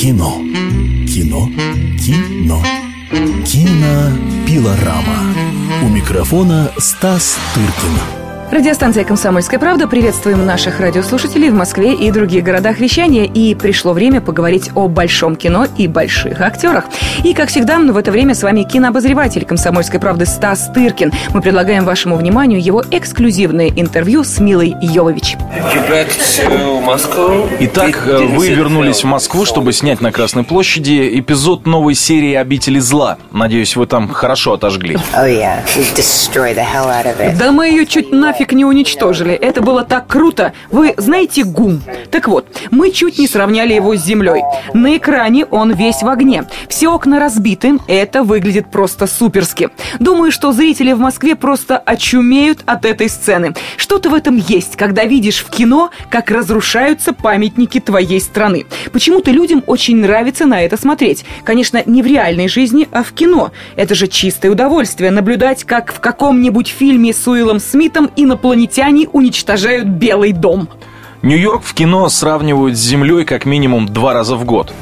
Кино. Кино. Кино. Кино. Пилорама. У микрофона Стас Тыркин. Радиостанция «Комсомольская правда». Приветствуем наших радиослушателей в Москве и других городах вещания. И пришло время поговорить о большом кино и больших актерах. И, как всегда, в это время с вами кинообозреватель «Комсомольской правды» Стас Тыркин. Мы предлагаем вашему вниманию его эксклюзивное интервью с Милой Йовович. Итак, вы вернулись в Москву, чтобы снять на Красной площади эпизод новой серии «Обители зла». Надеюсь, вы там хорошо отожгли. Oh, да мы ее чуть нафиг нафиг не уничтожили. Это было так круто. Вы знаете ГУМ? Так вот, мы чуть не сравняли его с землей. На экране он весь в огне. Все окна разбиты. Это выглядит просто суперски. Думаю, что зрители в Москве просто очумеют от этой сцены. Что-то в этом есть, когда видишь в кино, как разрушаются памятники твоей страны. Почему-то людям очень нравится на это смотреть. Конечно, не в реальной жизни, а в кино. Это же чистое удовольствие наблюдать, как в каком-нибудь фильме с Уиллом Смитом и инопланетяне уничтожают Белый дом. Нью-Йорк в кино сравнивают с Землей как минимум два раза в год.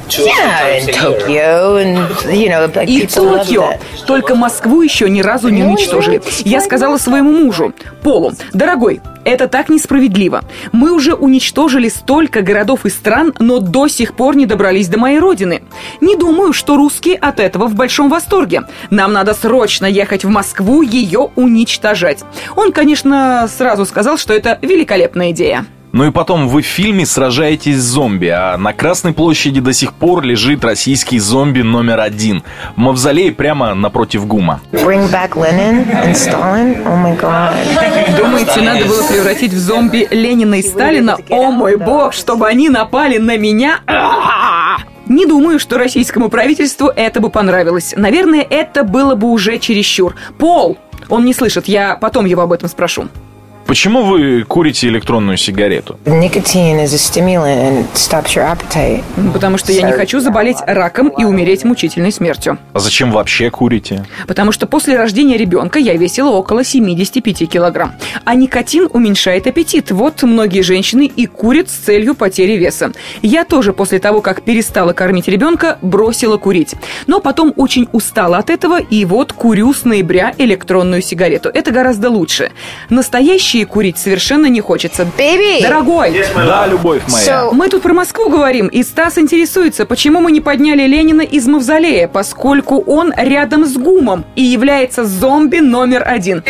И Токио. Только Москву еще ни разу не уничтожили. Я сказала своему мужу, Полу, дорогой, это так несправедливо. Мы уже уничтожили столько городов и стран, но до сих пор не добрались до моей родины. Не думаю, что русские от этого в большом восторге. Нам надо срочно ехать в Москву, ее уничтожать. Он, конечно, сразу сказал, что это великолепная идея. Ну и потом вы в фильме сражаетесь с зомби, а на Красной площади до сих пор лежит российский зомби номер один. В мавзолее прямо напротив ГУМа. Bring back Lenin and Stalin? Oh my God. Думаете, надо было превратить в зомби Ленина и Сталина? О мой бог, чтобы они напали на меня? Не думаю, что российскому правительству это бы понравилось. Наверное, это было бы уже чересчур. Пол! Он не слышит, я потом его об этом спрошу. Почему вы курите электронную сигарету? Потому что я не хочу заболеть раком и умереть мучительной смертью. А зачем вообще курите? Потому что после рождения ребенка я весила около 75 килограмм. А никотин уменьшает аппетит. Вот многие женщины и курят с целью потери веса. Я тоже после того, как перестала кормить ребенка, бросила курить. Но потом очень устала от этого, и вот курю с ноября электронную сигарету. Это гораздо лучше. Настоящий вообще курить совершенно не хочется. Baby. Дорогой! Yes, да, любовь моя. So... Мы тут про Москву говорим, и Стас интересуется, почему мы не подняли Ленина из мавзолея, поскольку он рядом с ГУМом и является зомби номер один.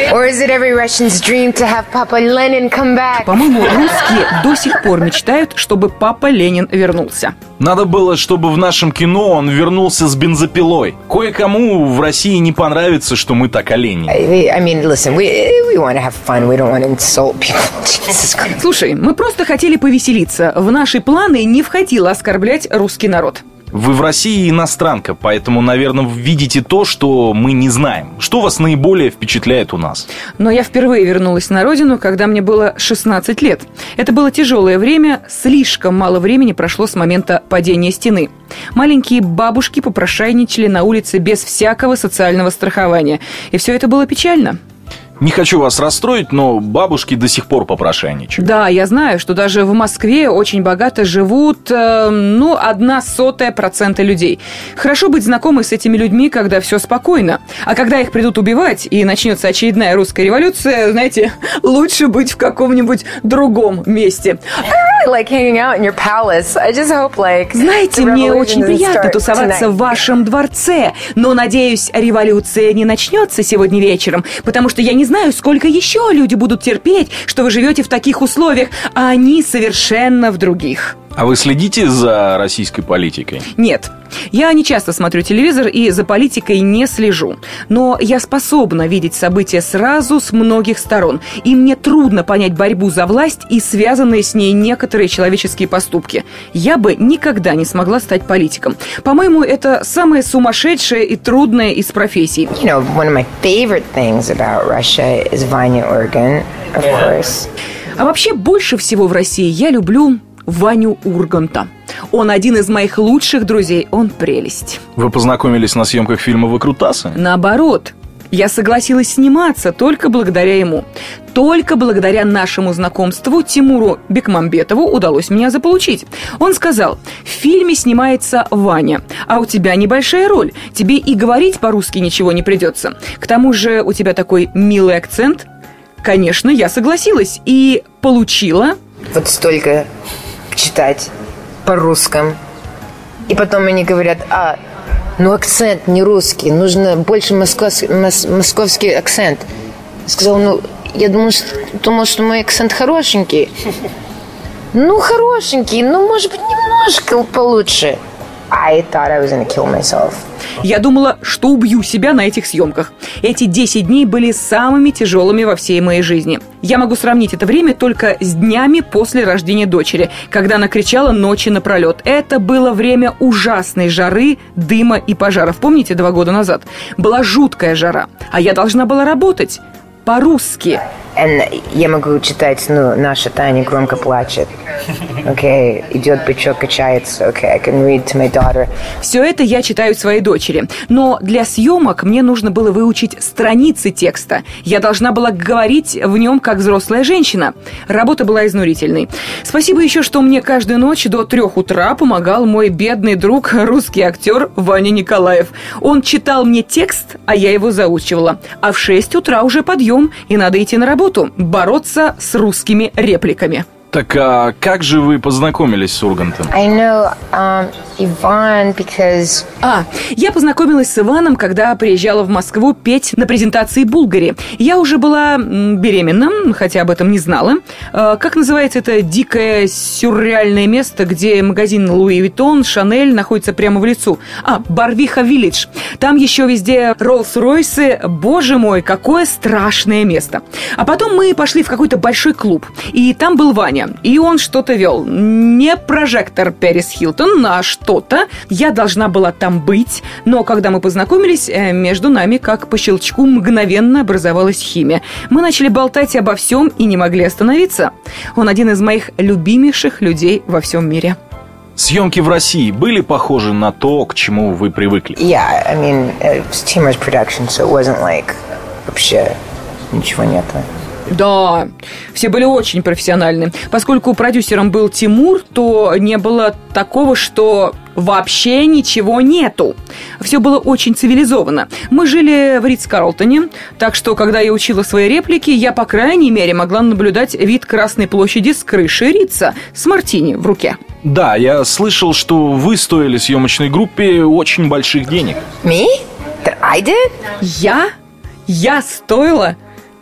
По-моему, русские до сих пор мечтают, чтобы папа Ленин вернулся. Надо было, чтобы в нашем кино он вернулся с бензопилой. Кое-кому в России не понравится, что мы так олени. I mean, listen, we, we Слушай, мы просто хотели повеселиться. В наши планы не входило оскорблять русский народ. Вы в России иностранка, поэтому, наверное, видите то, что мы не знаем. Что вас наиболее впечатляет у нас? Но я впервые вернулась на родину, когда мне было 16 лет. Это было тяжелое время, слишком мало времени прошло с момента падения стены. Маленькие бабушки попрошайничали на улице без всякого социального страхования. И все это было печально. Не хочу вас расстроить, но бабушки до сих пор попрошайничают. Да, я знаю, что даже в Москве очень богато живут, э, ну, одна сотая процента людей. Хорошо быть знакомой с этими людьми, когда все спокойно. А когда их придут убивать и начнется очередная русская революция, знаете, лучше быть в каком-нибудь другом месте. Знаете, мне очень приятно тусоваться в вашем дворце, но, надеюсь, революция не начнется сегодня вечером, потому что я не знаю, сколько еще люди будут терпеть, что вы живете в таких условиях, а они совершенно в других. А вы следите за российской политикой? Нет. Я не часто смотрю телевизор и за политикой не слежу. Но я способна видеть события сразу с многих сторон. И мне трудно понять борьбу за власть и связанные с ней некоторые человеческие поступки. Я бы никогда не смогла стать политиком. По-моему, это самое сумасшедшее и трудное из профессий. You know, one of my favorite things about Russia is Vanya Urgan, of course. А вообще больше всего в России я люблю Ваню Урганта. Он один из моих лучших друзей, он прелесть. Вы познакомились на съемках фильма «Выкрутасы»? Наоборот, я согласилась сниматься только благодаря ему. Только благодаря нашему знакомству Тимуру Бекмамбетову удалось меня заполучить. Он сказал, в фильме снимается Ваня, а у тебя небольшая роль. Тебе и говорить по-русски ничего не придется. К тому же у тебя такой милый акцент. Конечно, я согласилась и получила... Вот столько читать по-русскому. И потом они говорят, а, ну акцент не русский, нужно больше московский, мос, московский акцент. Сказал, ну, я думал, что, думал, что мой акцент хорошенький. Ну, хорошенький, ну, может быть, немножко получше. Я думала, что убью себя на этих съемках. Эти 10 дней были самыми тяжелыми во всей моей жизни. Я могу сравнить это время только с днями после рождения дочери, когда она кричала ночи напролет. Это было время ужасной жары, дыма и пожаров. Помните, два года назад? Была жуткая жара, а я должна была работать по-русски. Я могу читать, ну, наша Таня громко плачет. Окей, okay. идет бычок, качается. Окей, okay. I can read to my daughter. Все это я читаю своей дочери. Но для съемок мне нужно было выучить страницы текста. Я должна была говорить в нем как взрослая женщина. Работа была изнурительной. Спасибо еще, что мне каждую ночь до трех утра помогал мой бедный друг, русский актер Ваня Николаев. Он читал мне текст, а я его заучивала. А в шесть утра уже подъем, и надо идти на работу работу – бороться с русскими репликами. Так а как же вы познакомились с Ургантом? I know um, Иван because... А, я познакомилась с Иваном, когда приезжала в Москву петь на презентации Булгари. Я уже была беременна, хотя об этом не знала. А, как называется это дикое сюрреальное место, где магазин Луи Виттон, Шанель находится прямо в лицу? А, Барвиха Виллидж. Там еще везде Роллс-Ройсы. Боже мой, какое страшное место. А потом мы пошли в какой-то большой клуб. И там был Ваня. И он что-то вел. Не прожектор Перес Хилтон, а что что-то, я должна была там быть, но когда мы познакомились, э, между нами, как по щелчку, мгновенно образовалась химия. Мы начали болтать обо всем и не могли остановиться. Он один из моих любимейших людей во всем мире. Съемки в России были похожи на то, к чему вы привыкли? Yeah, I mean, it's Timur's production, so it wasn't like вообще ничего нету. Да, все были очень профессиональны. Поскольку продюсером был Тимур, то не было такого, что вообще ничего нету. Все было очень цивилизованно. Мы жили в Ридс-Карлтоне, так что, когда я учила свои реплики, я, по крайней мере, могла наблюдать вид Красной площади с крыши Ридса с мартини в руке. Да, я слышал, что вы стоили съемочной группе очень больших денег. Me? That I did? Я? Я стоила?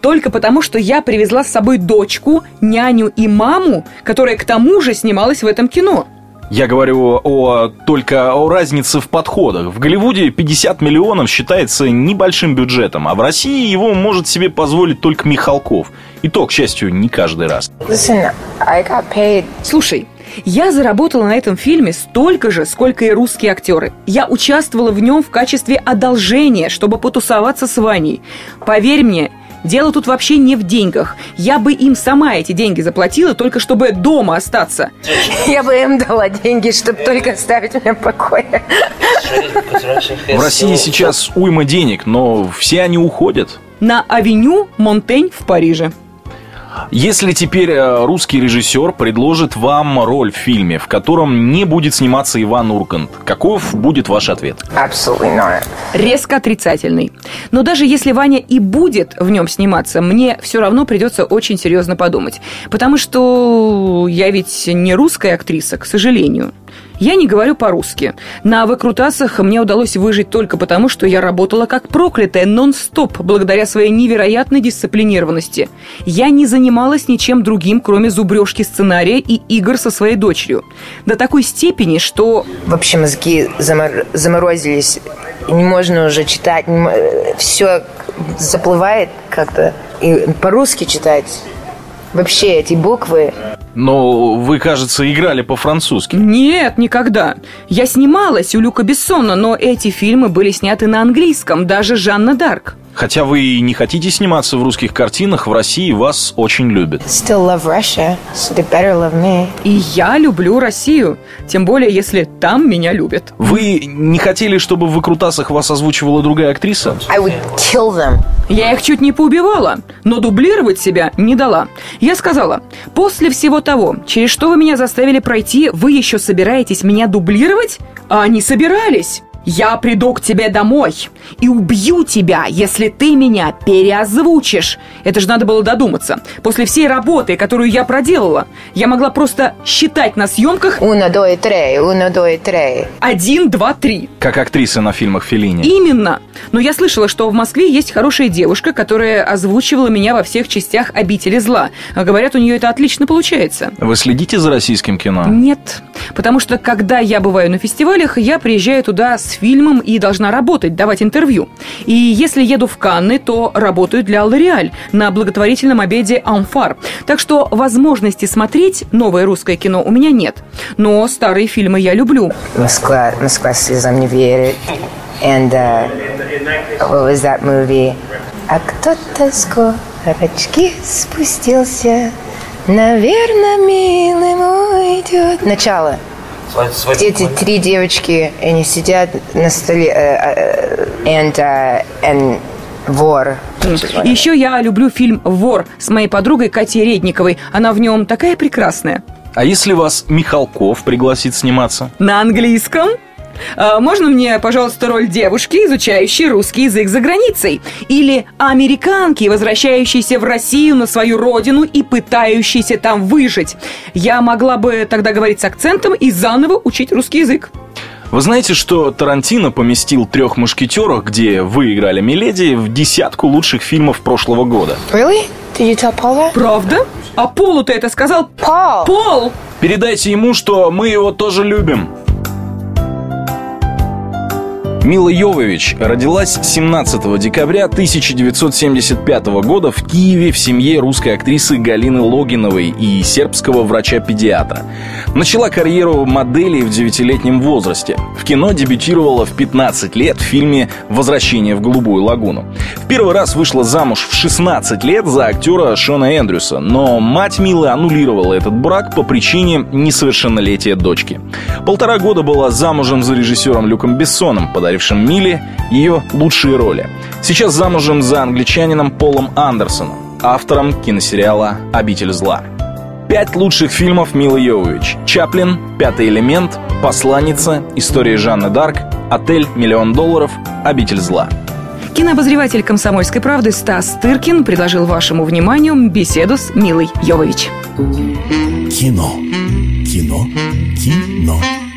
Только потому, что я привезла с собой дочку, няню и маму, которая к тому же снималась в этом кино. Я говорю о, только о разнице в подходах. В Голливуде 50 миллионов считается небольшим бюджетом, а в России его может себе позволить только Михалков. И то, к счастью, не каждый раз. Listen, I got paid. Слушай, я заработала на этом фильме столько же, сколько и русские актеры. Я участвовала в нем в качестве одолжения, чтобы потусоваться с Ваней. Поверь мне, Дело тут вообще не в деньгах. Я бы им сама эти деньги заплатила, только чтобы дома остаться. Я бы им дала деньги, чтобы только оставить меня в покое. В России сейчас уйма денег, но все они уходят. На авеню Монтень в Париже. Если теперь э, русский режиссер предложит вам роль в фильме, в котором не будет сниматься Иван Ургант, каков будет ваш ответ? Резко отрицательный. Но даже если Ваня и будет в нем сниматься, мне все равно придется очень серьезно подумать. Потому что я ведь не русская актриса, к сожалению. Я не говорю по-русски. На выкрутасах мне удалось выжить только потому, что я работала как проклятая нон-стоп, благодаря своей невероятной дисциплинированности. Я не занималась ничем другим, кроме зубрежки сценария и игр со своей дочерью. До такой степени, что... Вообще мозги замор... заморозились. Не можно уже читать. Не... Все заплывает как-то. И по-русски читать. Вообще эти буквы но вы, кажется, играли по-французски. Нет, никогда. Я снималась у Люка Бессона, но эти фильмы были сняты на английском, даже Жанна Дарк. Хотя вы и не хотите сниматься в русских картинах, в России вас очень любят. Still love Russia, so they better love me. И я люблю Россию, тем более, если там меня любят. Вы не хотели, чтобы в выкрутасах вас озвучивала другая актриса? I would kill them. Я их чуть не поубивала, но дублировать себя не дала. Я сказала, после всего того, через что вы меня заставили пройти, вы еще собираетесь меня дублировать? А они собирались. Я приду к тебе домой и убью тебя, если ты меня переозвучишь. Это же надо было додуматься. После всей работы, которую я проделала, я могла просто считать на съемках... Uno, due, tre, uno, due, tre. Один, два, три. Как актриса на фильмах Феллини. Именно. Но я слышала, что в Москве есть хорошая девушка, которая озвучивала меня во всех частях «Обители зла». Говорят, у нее это отлично получается. Вы следите за российским кино? Нет. Потому что, когда я бываю на фестивалях, я приезжаю туда с фильмом и должна работать, давать интервью. И если еду в Канны, то работаю для L'Oreal на благотворительном обеде «Амфар». Так что возможности смотреть новое русское кино у меня нет. Но старые фильмы я люблю. Москва, Москва слезам не верит. And uh, what was that movie? А кто-то с горочки спустился. Наверное, милый мой идет. Начало. Эти три девочки, они сидят на столе, uh, uh, and, uh, and вор. Еще я люблю фильм «Вор» с моей подругой Катей Редниковой. Она в нем такая прекрасная. А если вас Михалков пригласит сниматься? На английском? А, можно мне, пожалуйста, роль девушки, изучающей русский язык за границей? Или американки, возвращающейся в Россию на свою родину и пытающейся там выжить? Я могла бы тогда говорить с акцентом и заново учить русский язык. Вы знаете, что Тарантино поместил «Трех мушкетеров», где вы играли Миледи, в десятку лучших фильмов прошлого года? Really? Did you tell Paul that? Правда? А Полу ты это сказал? Пол! Пол! Передайте ему, что мы его тоже любим. Мила Йовович родилась 17 декабря 1975 года в Киеве в семье русской актрисы Галины Логиновой и сербского врача-педиатра. Начала карьеру модели в 9-летнем возрасте. В кино дебютировала в 15 лет в фильме «Возвращение в голубую лагуну». В первый раз вышла замуж в 16 лет за актера Шона Эндрюса, но мать Милы аннулировала этот брак по причине несовершеннолетия дочки. Полтора года была замужем за режиссером Люком Бессоном, подарив оставившим Миле ее лучшие роли. Сейчас замужем за англичанином Полом Андерсоном, автором киносериала «Обитель зла». Пять лучших фильмов Милы Йовович. «Чаплин», «Пятый элемент», «Посланница», «История Жанны Дарк», «Отель», «Миллион долларов», «Обитель зла». Кинообозреватель «Комсомольской правды» Стас Тыркин предложил вашему вниманию беседу с Милой Йовович. Кино. Кино. Кино.